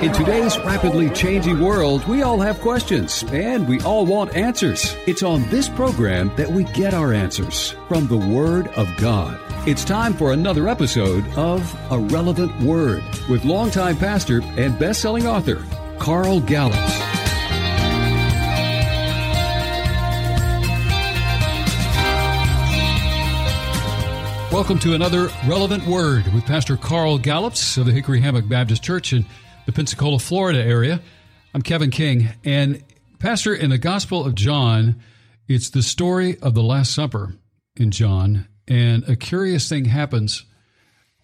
In today's rapidly changing world, we all have questions and we all want answers. It's on this program that we get our answers from the Word of God. It's time for another episode of A Relevant Word with longtime pastor and best-selling author Carl Gallups. Welcome to another Relevant Word with Pastor Carl Gallups of the Hickory Hammock Baptist Church in the Pensacola, Florida area. I'm Kevin King, and Pastor, in the Gospel of John, it's the story of the Last Supper in John, and a curious thing happens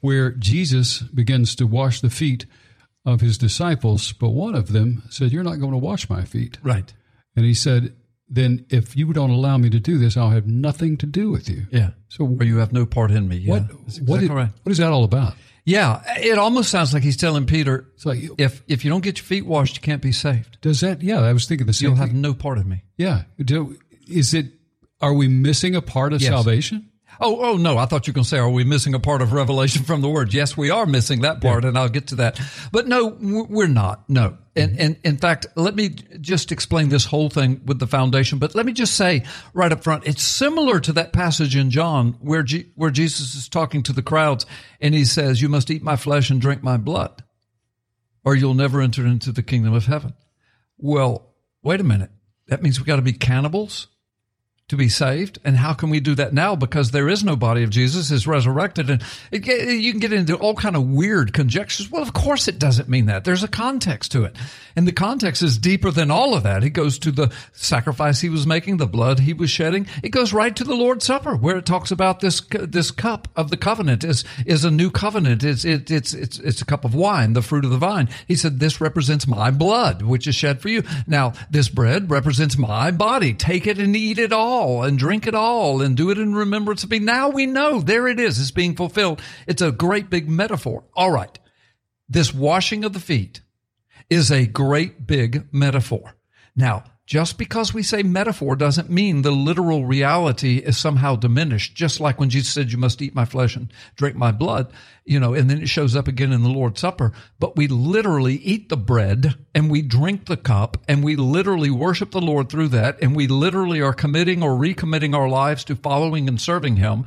where Jesus begins to wash the feet of his disciples, but one of them said, You're not going to wash my feet. Right. And he said, Then if you don't allow me to do this, I'll have nothing to do with you. Yeah. So, Or you have no part in me. Yeah. what, That's what, exactly is, right. what is that all about? Yeah. It almost sounds like he's telling Peter, like, if if you don't get your feet washed, you can't be saved. does that, yeah, I was thinking the same You'll thing. have no part of me. yeah. Do, is it, are we missing a part of Yes. salvation? Oh, oh no! I thought you were going to say, "Are we missing a part of revelation from the Word?" Yes, we are missing that part, and I'll get to that. But no, we're not. No, mm-hmm. and and in fact, let me just explain this whole thing with the foundation. But let me just say right up front, it's similar to that passage in John where G- where Jesus is talking to the crowds, and he says, "You must eat my flesh and drink my blood, or you'll never enter into the kingdom of heaven." Well, wait a minute. That means we got to be cannibals to be saved. And how can we do that now? Because there is no body of Jesus is resurrected, and it, you can get into all kind of weird conjectures. Well, of course it doesn't mean that. There's a context to it, and the context is deeper than all of that. It goes to the sacrifice he was making, the blood he was shedding. It goes right to the Lord's Supper, where it talks about this this cup of the covenant is is a new covenant. It's it, it's it's it's a cup of wine, the fruit of the vine. He said, "This represents my blood, which is shed for you." Now, this bread represents my body. Take it and eat it all, and drink it all, and do it in remembrance of me. Now we know there it is. It's being fulfilled. It's a great big metaphor. All right, this washing of the feet is a great big metaphor. Now, just because we say metaphor doesn't mean the literal reality is somehow diminished. Just like when Jesus said, you must eat my flesh and drink my blood, you know, and then it shows up again in the Lord's Supper. But we literally eat the bread and we drink the cup and we literally worship the Lord through that. And we literally are committing or recommitting our lives to following and serving him.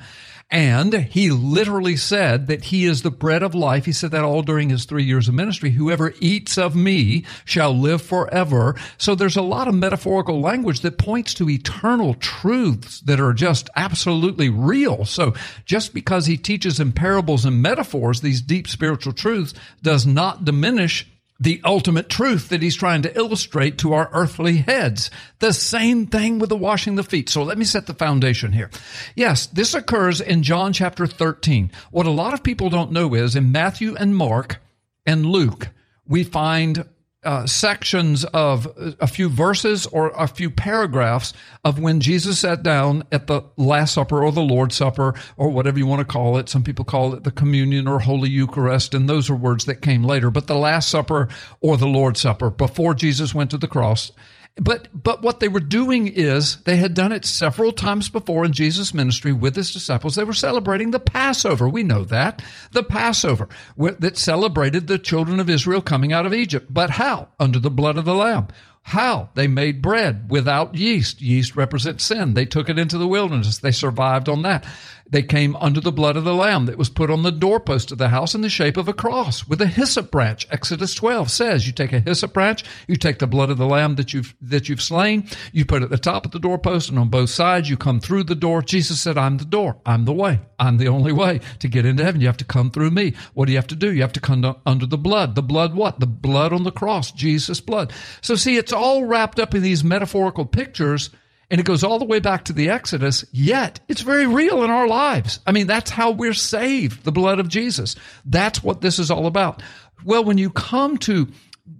And he literally said that he is the bread of life. He said that all during his three years of ministry. Whoever eats of me shall live forever. So there's a lot of metaphorical language that points to eternal truths that are just absolutely real. So just because he teaches in parables and metaphors, these deep spiritual truths does not diminish the ultimate truth that he's trying to illustrate to our earthly heads. The same thing with the washing the feet. So let me set the foundation here. Yes, this occurs in John chapter 13. What a lot of people don't know is in Matthew and Mark and Luke, we find uh, sections of a few verses or a few paragraphs of when Jesus sat down at the Last Supper or the Lord's Supper or whatever you want to call it. Some people call it the communion or Holy Eucharist, and those are words that came later. But the Last Supper or the Lord's Supper before Jesus went to the cross. But but what they were doing is they had done it several times before in Jesus' ministry with his disciples. They were celebrating the Passover. We know that the Passover that celebrated the children of Israel coming out of Egypt. But how? Under the blood of the Lamb. How? They made bread without yeast. Yeast represents sin. They took it into the wilderness. They survived on that. They came under the blood of the Lamb that was put on the doorpost of the house in the shape of a cross with a hyssop branch. Exodus 12 says you take a hyssop branch, you take the blood of the Lamb that you've, that you've slain, you put it at the top of the doorpost and on both sides you come through the door. Jesus said, I'm the door. I'm the way. I'm the only way to get into heaven. You have to come through me. What do you have to do? You have to come under the blood. The blood what? The blood on the cross, Jesus' blood. So see, it's all wrapped up in these metaphorical pictures and it goes all the way back to the Exodus, yet it's very real in our lives. I mean, that's how we're saved, the blood of Jesus. That's what this is all about. Well, when you come to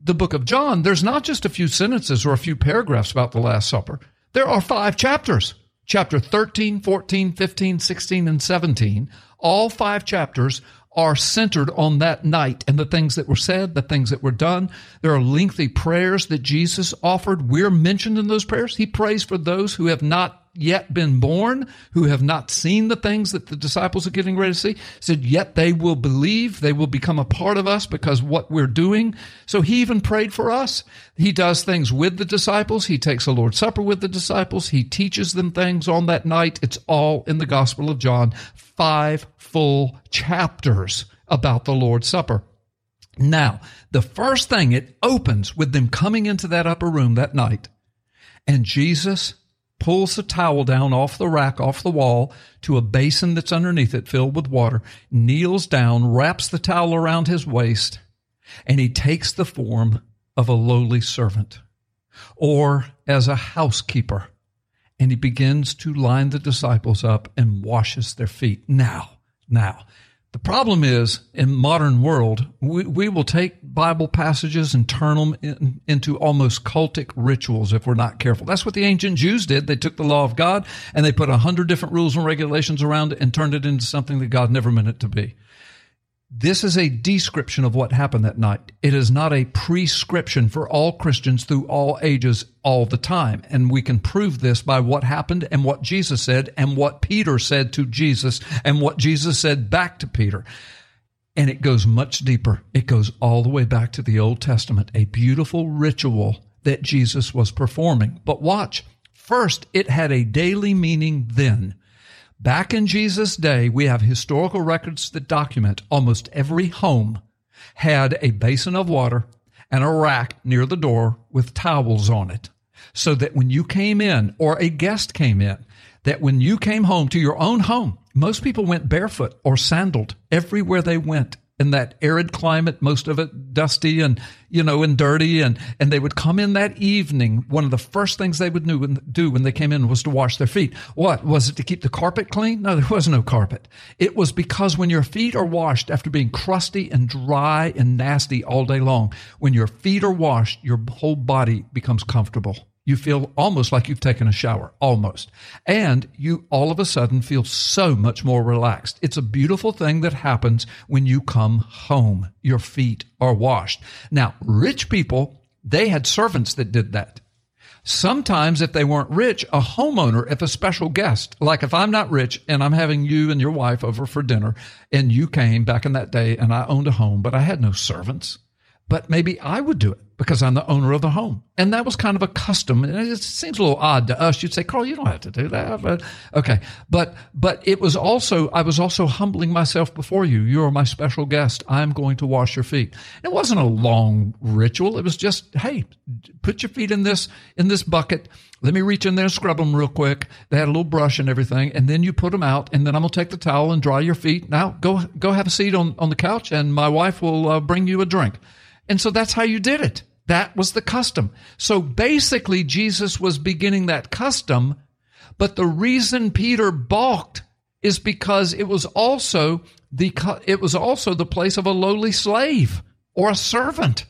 the book of John, there's not just a few sentences or a few paragraphs about the Last Supper. There are five chapters. Chapter 13, 14, 15, 16, and 17. All five chapters are centered on that night and the things that were said, the things that were done. There are lengthy prayers that Jesus offered. We're mentioned in those prayers. He prays for those who have not yet been born, who have not seen the things that the disciples are getting ready to see, said, yet they will believe, they will become a part of us because what we're doing. So he even prayed for us. He does things with the disciples. He takes a Lord's Supper with the disciples. He teaches them things on that night. It's all in the Gospel of John. Five full chapters about the Lord's Supper. Now, the first thing it opens with them coming into that upper room that night, and Jesus pulls the towel down off the rack, off the wall, to a basin that's underneath it filled with water, kneels down, wraps the towel around his waist, and he takes the form of a lowly servant or as a housekeeper. And he begins to line the disciples up and washes their feet. Now, now, the problem is in modern world, we, we will take Bible passages and turn them in, into almost cultic rituals if we're not careful. That's what the ancient Jews did. They took the law of God and they put a hundred different rules and regulations around it and turned it into something that God never meant it to be. This is a description of what happened that night. It is not a prescription for all Christians through all ages all the time. And we can prove this by what happened and what Jesus said and what Peter said to Jesus and what Jesus said back to Peter. And it goes much deeper. It goes all the way back to the Old Testament, a beautiful ritual that Jesus was performing. But watch. First, it had a daily meaning then. Back in Jesus' day, we have historical records that document almost every home had a basin of water and a rack near the door with towels on it. So that when you came in or a guest came in, that when you came home to your own home, most people went barefoot or sandaled everywhere they went in that arid climate, most of it dusty and, you know, and dirty. And, and they would come in that evening. One of the first things they would do when they came in was to wash their feet. What? Was it to keep the carpet clean? No, there was no carpet. It was because when your feet are washed after being crusty and dry and nasty all day long, when your feet are washed, your whole body becomes comfortable. You feel almost like you've taken a shower, almost. And you all of a sudden feel so much more relaxed. It's a beautiful thing that happens when you come home. Your feet are washed. Now, rich people, they had servants that did that. Sometimes, if they weren't rich, a homeowner, if a special guest, like if I'm not rich and I'm having you and your wife over for dinner and you came back in that day and I owned a home, but I had no servants, but maybe I would do it because I'm the owner of the home. And that was kind of a custom. And it seems a little odd to us. You'd say, Carl, you don't have to do that. But okay. But, but it was also, I was also humbling myself before you. You are my special guest. I'm going to wash your feet. It wasn't a long ritual. It was just, hey, put your feet in this, in this bucket. Let me reach in there and scrub them real quick. They had a little brush and everything. And then you put them out and then I'm going to take the towel and dry your feet. Now go, go have a seat on, on the couch and my wife will uh, bring you a drink. And so that's how you did it. That was the custom. So basically, Jesus was beginning that custom, but the reason Peter balked is because it was also the, it was also the place of a lowly slave or a servant.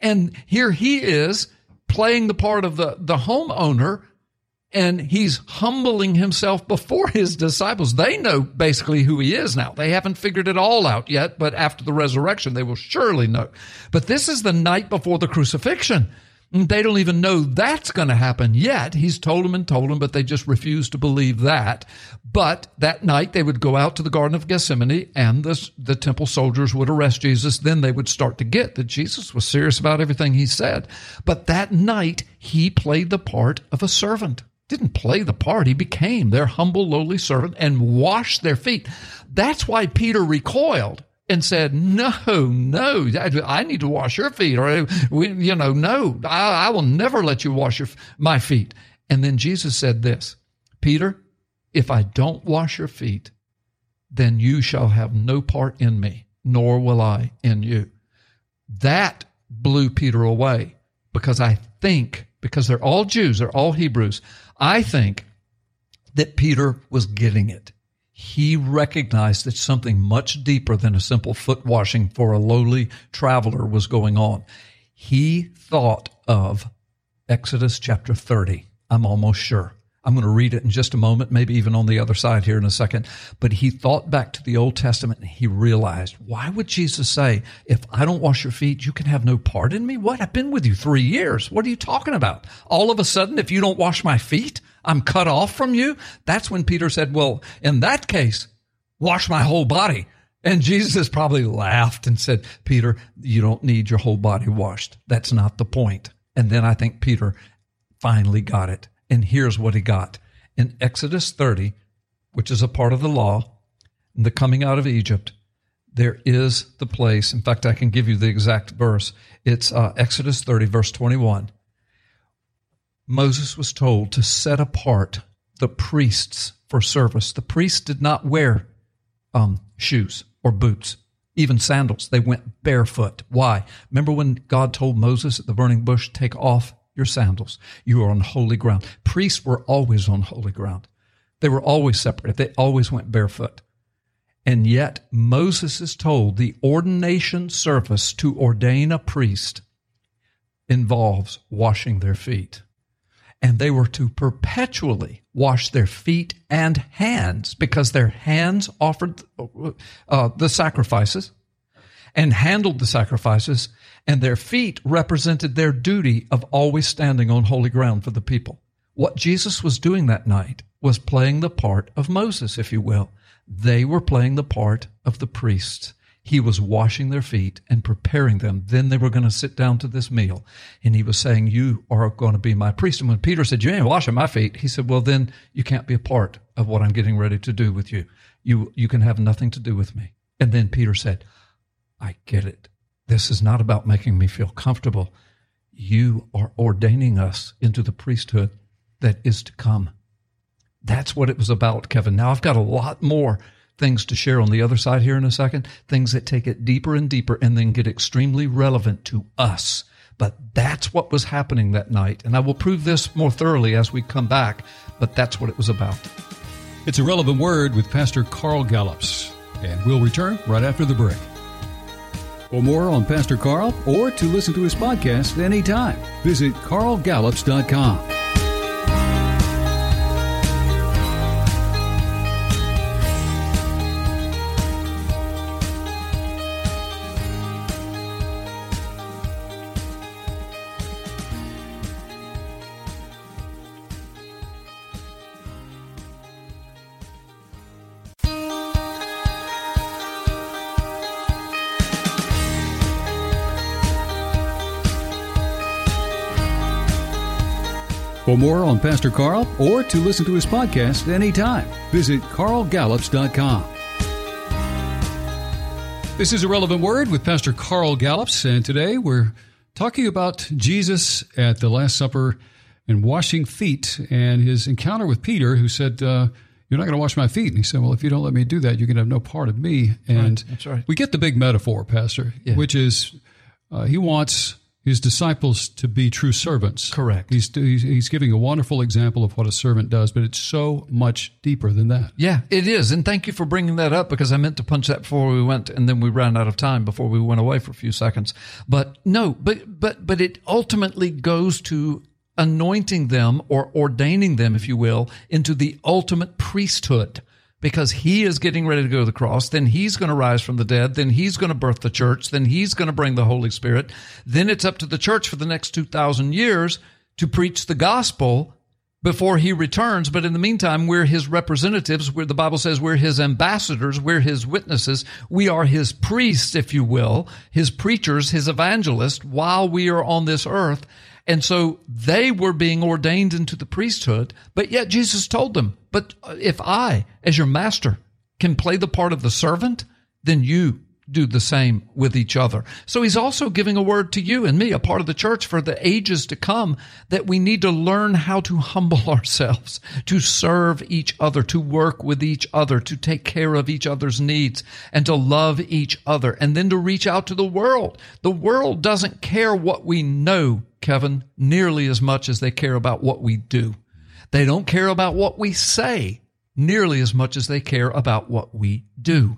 And here he is playing the part of the, the homeowner and he's humbling himself before his disciples. They know basically who he is now. They haven't figured it all out yet, but after the resurrection, they will surely know. But this is the night before the crucifixion. They don't even know that's going to happen yet. He's told them and told them, but they just refuse to believe that. But that night they would go out to the Garden of Gethsemane and the, the temple soldiers would arrest Jesus. Then they would start to get that Jesus was serious about everything he said. But that night he played the part of a servant didn't play the part. He became their humble, lowly servant and washed their feet. That's why Peter recoiled and said, no, no, I need to wash your feet or, you know, no, I, I will never let you wash your, my feet. And then Jesus said this, Peter, if I don't wash your feet, then you shall have no part in me, nor will I in you. That blew Peter away because I think, because they're all Jews, they're all Hebrews, I think that Peter was getting it. He recognized that something much deeper than a simple foot washing for a lowly traveler was going on. He thought of Exodus chapter 30, I'm almost sure. I'm going to read it in just a moment, maybe even on the other side here in a second. But he thought back to the Old Testament and he realized, why would Jesus say, if I don't wash your feet, you can have no part in me? What? I've been with you three years. What are you talking about? All of a sudden, if you don't wash my feet, I'm cut off from you. That's when Peter said, well, in that case, wash my whole body. And Jesus probably laughed and said, Peter, you don't need your whole body washed. That's not the point. And then I think Peter finally got it. And here's what he got. In Exodus 30, which is a part of the law, in the coming out of Egypt, there is the place. In fact, I can give you the exact verse. It's uh, Exodus 30, verse 21. Moses was told to set apart the priests for service. The priests did not wear um, shoes or boots, even sandals. They went barefoot. Why? Remember when God told Moses at the burning bush, take off your sandals. You are on holy ground. Priests were always on holy ground. They were always separate. They always went barefoot. And yet Moses is told the ordination service to ordain a priest involves washing their feet. And they were to perpetually wash their feet and hands because their hands offered uh, the sacrifices and handled the sacrifices, and their feet represented their duty of always standing on holy ground for the people. What Jesus was doing that night was playing the part of Moses, if you will. They were playing the part of the priests. He was washing their feet and preparing them. Then they were going to sit down to this meal. And he was saying, You are going to be my priest. And when Peter said, You ain't washing my feet, he said, Well, then you can't be a part of what I'm getting ready to do with you. You, you can have nothing to do with me. And then Peter said, I get it. This is not about making me feel comfortable. You are ordaining us into the priesthood that is to come. That's what it was about, Kevin. Now, I've got a lot more things to share on the other side here in a second, things that take it deeper and deeper and then get extremely relevant to us. But that's what was happening that night. And I will prove this more thoroughly as we come back, but that's what it was about. It's a relevant word with Pastor Carl Gallups, and we'll return right after the break. For more on Pastor Carl or to listen to his podcast anytime, visit carlgallups.com. For more on Pastor Carl or to listen to his podcast anytime, visit carlgallups.com. This is a relevant word with Pastor Carl Gallups, and today we're talking about Jesus at the Last Supper and washing feet and his encounter with Peter, who said, uh, You're not going to wash my feet. And he said, Well, if you don't let me do that, you can have no part of me. And right, right. we get the big metaphor, Pastor, yeah. which is uh, he wants his disciples to be true servants. Correct. He's, he's giving a wonderful example of what a servant does, but it's so much deeper than that. Yeah, it is. And thank you for bringing that up because I meant to punch that before we went and then we ran out of time before we went away for a few seconds. But no, but but but it ultimately goes to anointing them or ordaining them, if you will, into the ultimate priesthood because he is getting ready to go to the cross. Then he's going to rise from the dead. Then he's going to birth the church. Then he's going to bring the Holy Spirit. Then it's up to the church for the next 2,000 years to preach the gospel before he returns. But in the meantime, we're his representatives. Where the Bible says we're his ambassadors. We're his witnesses. We are his priests, if you will, his preachers, his evangelists while we are on this earth. And so they were being ordained into the priesthood, but yet Jesus told them, but if I, as your master, can play the part of the servant, then you do the same with each other. So he's also giving a word to you and me, a part of the church for the ages to come, that we need to learn how to humble ourselves, to serve each other, to work with each other, to take care of each other's needs, and to love each other, and then to reach out to the world. The world doesn't care what we know, Kevin, nearly as much as they care about what we do. They don't care about what we say nearly as much as they care about what we do.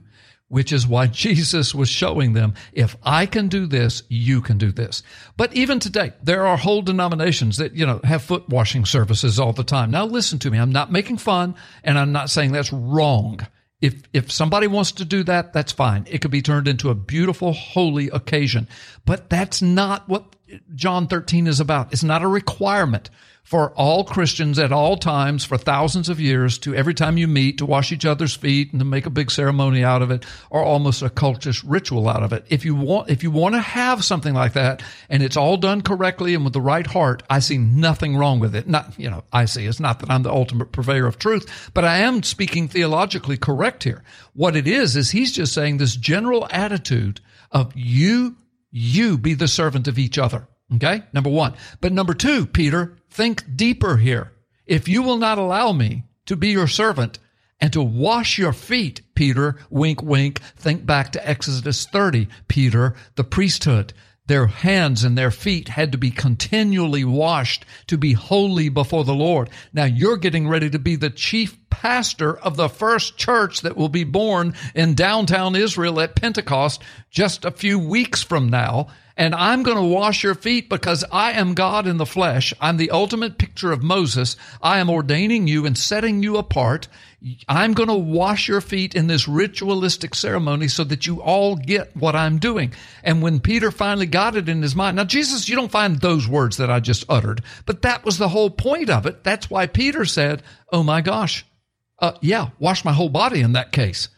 Which is why Jesus was showing them, if I can do this, you can do this. But even today, there are whole denominations that, you know, have foot washing services all the time. Now listen to me. I'm not making fun and I'm not saying that's wrong. If, if somebody wants to do that, that's fine. It could be turned into a beautiful, holy occasion. But that's not what John 13 is about. It's not a requirement for all Christians at all times for thousands of years to every time you meet to wash each other's feet and to make a big ceremony out of it or almost a cultish ritual out of it. If you want, if you want to have something like that and it's all done correctly and with the right heart, I see nothing wrong with it. Not, you know, I see. It's not that I'm the ultimate purveyor of truth, but I am speaking theologically correct here. What it is, is he's just saying this general attitude of you, you be the servant of each other. Okay. Number one. But number two, Peter, think deeper here. If you will not allow me to be your servant and to wash your feet, Peter, wink, wink, think back to Exodus 30, Peter, the priesthood. Their hands and their feet had to be continually washed to be holy before the Lord. Now you're getting ready to be the chief pastor of the first church that will be born in downtown Israel at Pentecost just a few weeks from now and I'm going to wash your feet because I am God in the flesh. I'm the ultimate picture of Moses. I am ordaining you and setting you apart. I'm going to wash your feet in this ritualistic ceremony so that you all get what I'm doing. And when Peter finally got it in his mind, now Jesus, you don't find those words that I just uttered, but that was the whole point of it. That's why Peter said, Oh my gosh, uh, yeah, wash my whole body in that case.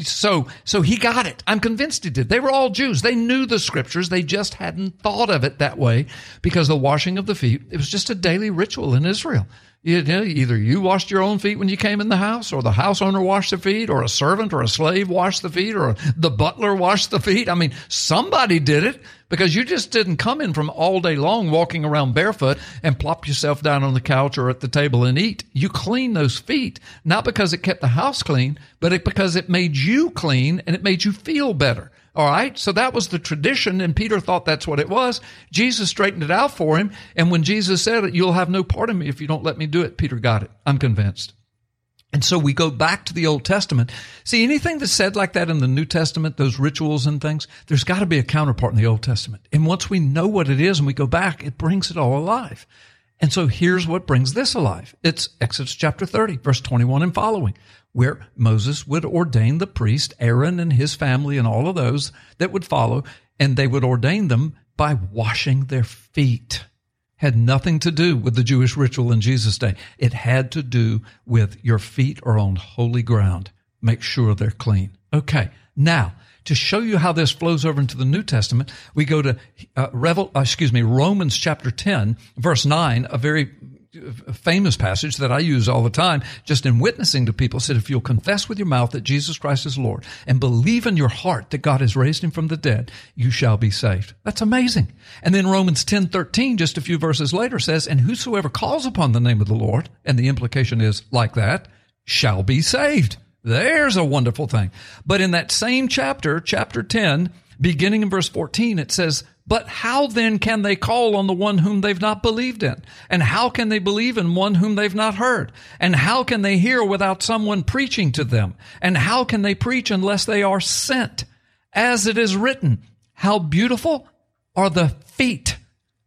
So, so he got it. I'm convinced he did. They were all Jews. They knew the scriptures. They just hadn't thought of it that way because the washing of the feet, it was just a daily ritual in Israel. You know, either you washed your own feet when you came in the house, or the house owner washed the feet, or a servant or a slave washed the feet, or the butler washed the feet. I mean, somebody did it because you just didn't come in from all day long walking around barefoot and plop yourself down on the couch or at the table and eat. You clean those feet, not because it kept the house clean, but it, because it made you clean and it made you feel better. All right. So that was the tradition. And Peter thought that's what it was. Jesus straightened it out for him. And when Jesus said it, you'll have no part of me if you don't let me do it, Peter got it. I'm convinced. And so we go back to the Old Testament. See, anything that's said like that in the New Testament, those rituals and things, there's got to be a counterpart in the Old Testament. And once we know what it is and we go back, it brings it all alive. And so here's what brings this alive. It's Exodus chapter 30, verse 21 and following where Moses would ordain the priest, Aaron and his family and all of those that would follow, and they would ordain them by washing their feet. Had nothing to do with the Jewish ritual in Jesus' day. It had to do with your feet are on holy ground. Make sure they're clean. Okay. Now, to show you how this flows over into the New Testament, we go to uh, Revel, uh, excuse me, Romans chapter 10, verse 9, a very famous passage that I use all the time, just in witnessing to people, said, if you'll confess with your mouth that Jesus Christ is Lord and believe in your heart that God has raised him from the dead, you shall be saved. That's amazing. And then Romans 10, 13, just a few verses later says, and whosoever calls upon the name of the Lord, and the implication is like that, shall be saved. There's a wonderful thing. But in that same chapter, chapter 10, beginning in verse 14, it says, but how then can they call on the one whom they've not believed in? And how can they believe in one whom they've not heard? And how can they hear without someone preaching to them? And how can they preach unless they are sent? As it is written, how beautiful are the feet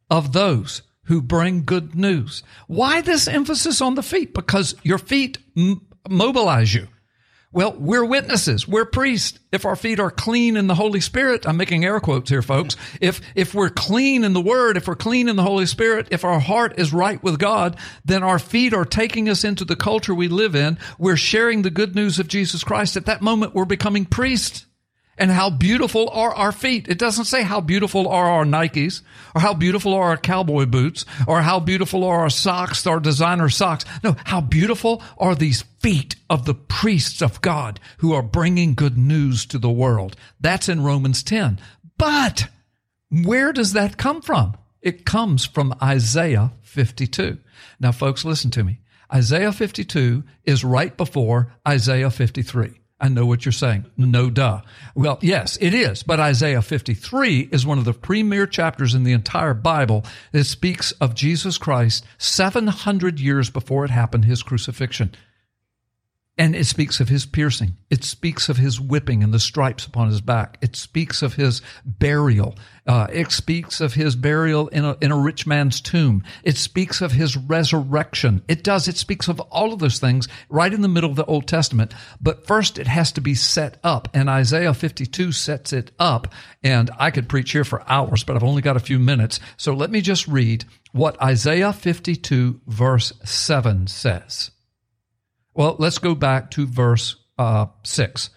of those who bring good news. Why this emphasis on the feet? Because your feet m- mobilize you. Well, we're witnesses. We're priests. If our feet are clean in the Holy Spirit, I'm making air quotes here, folks. If, if we're clean in the Word, if we're clean in the Holy Spirit, if our heart is right with God, then our feet are taking us into the culture we live in. We're sharing the good news of Jesus Christ. At that moment, we're becoming priests and how beautiful are our feet. It doesn't say how beautiful are our Nikes or how beautiful are our cowboy boots or how beautiful are our socks, our designer socks. No, how beautiful are these feet of the priests of God who are bringing good news to the world. That's in Romans 10. But where does that come from? It comes from Isaiah 52. Now, folks, listen to me. Isaiah 52 is right before Isaiah 53. I know what you're saying. No duh. Well, yes, it is. But Isaiah 53 is one of the premier chapters in the entire Bible that speaks of Jesus Christ 700 years before it happened, his crucifixion. And it speaks of his piercing. It speaks of his whipping and the stripes upon his back. It speaks of his burial. Uh, it speaks of his burial in a, in a rich man's tomb. It speaks of his resurrection. It does. It speaks of all of those things right in the middle of the Old Testament. But first, it has to be set up. And Isaiah 52 sets it up. And I could preach here for hours, but I've only got a few minutes. So let me just read what Isaiah 52 verse 7 says. Well, let's go back to verse uh, 6.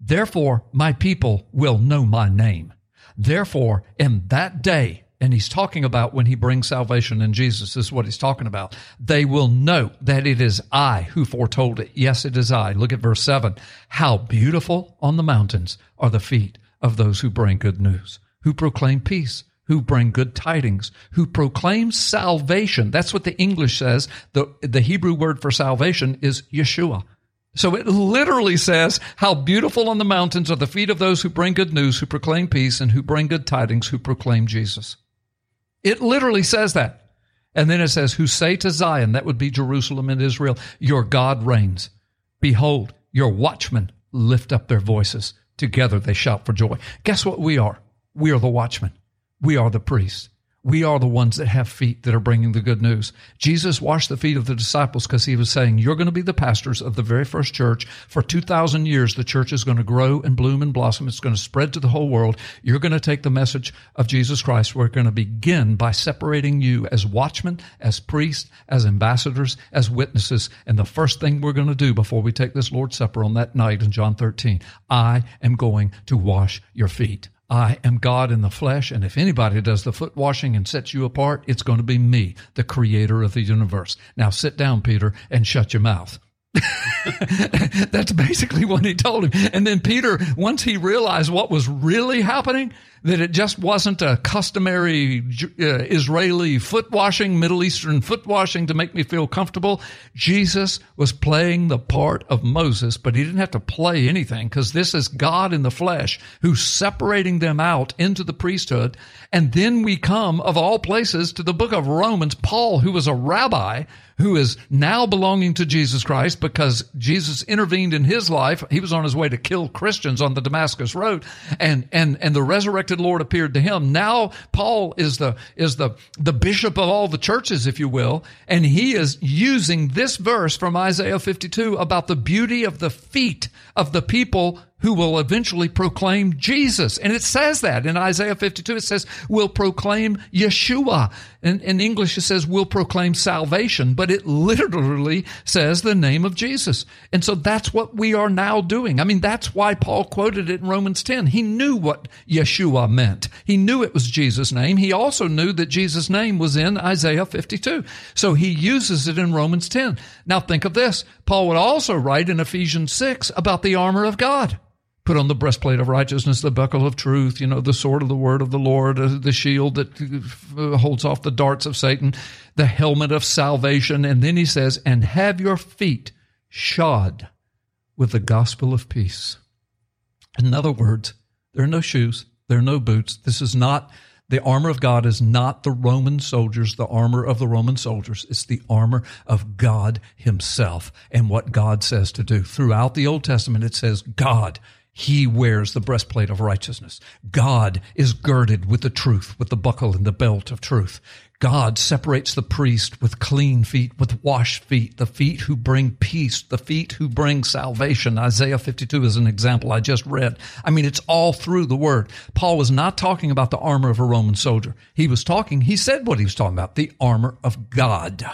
Therefore, my people will know my name. Therefore, in that day, and he's talking about when he brings salvation in Jesus, this is what he's talking about. They will know that it is I who foretold it. Yes, it is I. Look at verse 7. How beautiful on the mountains are the feet of those who bring good news, who proclaim peace who bring good tidings, who proclaim salvation. That's what the English says. The, the Hebrew word for salvation is Yeshua. So it literally says, how beautiful on the mountains are the feet of those who bring good news, who proclaim peace, and who bring good tidings, who proclaim Jesus. It literally says that. And then it says, who say to Zion, that would be Jerusalem and Israel, your God reigns. Behold, your watchmen lift up their voices. Together they shout for joy. Guess what we are? We are the watchmen. We are the priests. We are the ones that have feet that are bringing the good news. Jesus washed the feet of the disciples because he was saying, You're going to be the pastors of the very first church. For 2,000 years, the church is going to grow and bloom and blossom. It's going to spread to the whole world. You're going to take the message of Jesus Christ. We're going to begin by separating you as watchmen, as priests, as ambassadors, as witnesses. And the first thing we're going to do before we take this Lord's Supper on that night in John 13, I am going to wash your feet. I am God in the flesh, and if anybody does the foot washing and sets you apart, it's going to be me, the creator of the universe. Now sit down, Peter, and shut your mouth. That's basically what he told him. And then Peter, once he realized what was really happening, that it just wasn't a customary uh, Israeli foot washing, Middle Eastern foot washing to make me feel comfortable. Jesus was playing the part of Moses, but he didn't have to play anything because this is God in the flesh who's separating them out into the priesthood. And then we come, of all places, to the book of Romans, Paul, who was a rabbi, who is now belonging to Jesus Christ because Jesus intervened in his life. He was on his way to kill Christians on the Damascus road and, and, and the resurrected Lord appeared to him. Now Paul is the, is the, the bishop of all the churches, if you will, and he is using this verse from Isaiah 52 about the beauty of the feet of the people who will eventually proclaim Jesus. And it says that in Isaiah 52, it says, will proclaim Yeshua. In, in English, it says, will proclaim salvation, but it literally says the name of Jesus. And so that's what we are now doing. I mean, that's why Paul quoted it in Romans 10. He knew what Yeshua meant. He knew it was Jesus' name. He also knew that Jesus' name was in Isaiah 52. So he uses it in Romans 10. Now think of this. Paul would also write in Ephesians 6 about the armor of God put on the breastplate of righteousness, the buckle of truth, you know, the sword of the word of the Lord, uh, the shield that uh, holds off the darts of Satan, the helmet of salvation. And then he says, and have your feet shod with the gospel of peace. In other words, there are no shoes, there are no boots. This is not the armor of God is not the Roman soldiers, the armor of the Roman soldiers. It's the armor of God himself and what God says to do. Throughout the Old Testament, it says God he wears the breastplate of righteousness. God is girded with the truth, with the buckle and the belt of truth. God separates the priest with clean feet, with washed feet, the feet who bring peace, the feet who bring salvation. Isaiah 52 is an example I just read. I mean, it's all through the word. Paul was not talking about the armor of a Roman soldier. He was talking, he said what he was talking about, the armor of God.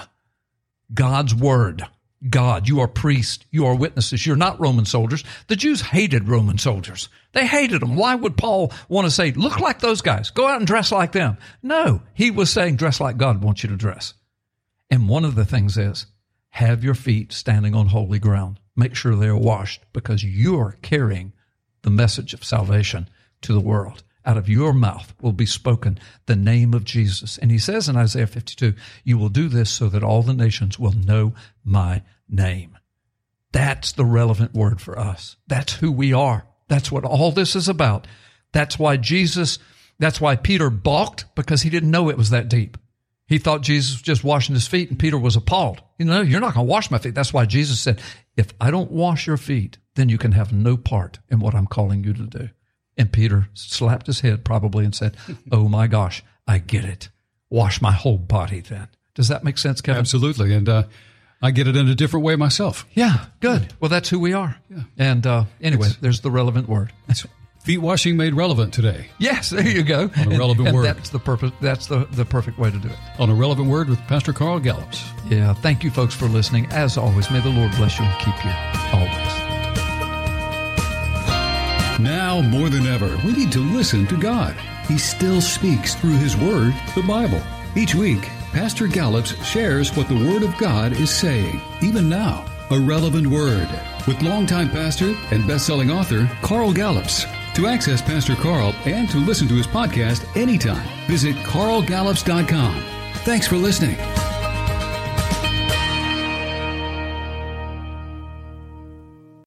God's word. God. You are priests. You are witnesses. You're not Roman soldiers. The Jews hated Roman soldiers. They hated them. Why would Paul want to say, look like those guys? Go out and dress like them. No, he was saying, dress like God wants you to dress. And one of the things is, have your feet standing on holy ground. Make sure they're washed because you're carrying the message of salvation to the world out of your mouth will be spoken the name of Jesus. And he says in Isaiah 52, you will do this so that all the nations will know my name. That's the relevant word for us. That's who we are. That's what all this is about. That's why Jesus, that's why Peter balked because he didn't know it was that deep. He thought Jesus was just washing his feet and Peter was appalled. You know, you're not going to wash my feet. That's why Jesus said, If I don't wash your feet, then you can have no part in what I'm calling you to do. And Peter slapped his head probably and said, Oh my gosh, I get it. Wash my whole body then. Does that make sense, Kevin? Absolutely. And uh, I get it in a different way myself. Yeah, good. Well, that's who we are. Yeah. And uh, anyway, it's, there's the relevant word. Feet washing made relevant today. Yes, there you go. On a relevant and, word. That's the purpose. That's the, the perfect way to do it. On a relevant word with Pastor Carl Gallups. Yeah. Thank you, folks, for listening. As always, may the Lord bless you and keep you always. Now more than ever, we need to listen to God. He still speaks through His Word, the Bible. Each week, Pastor Gallups shares what the Word of God is saying, even now. A relevant word with longtime pastor and best-selling author Carl Gallups. To access Pastor Carl and to listen to his podcast anytime, visit carlgallups.com. Thanks for listening.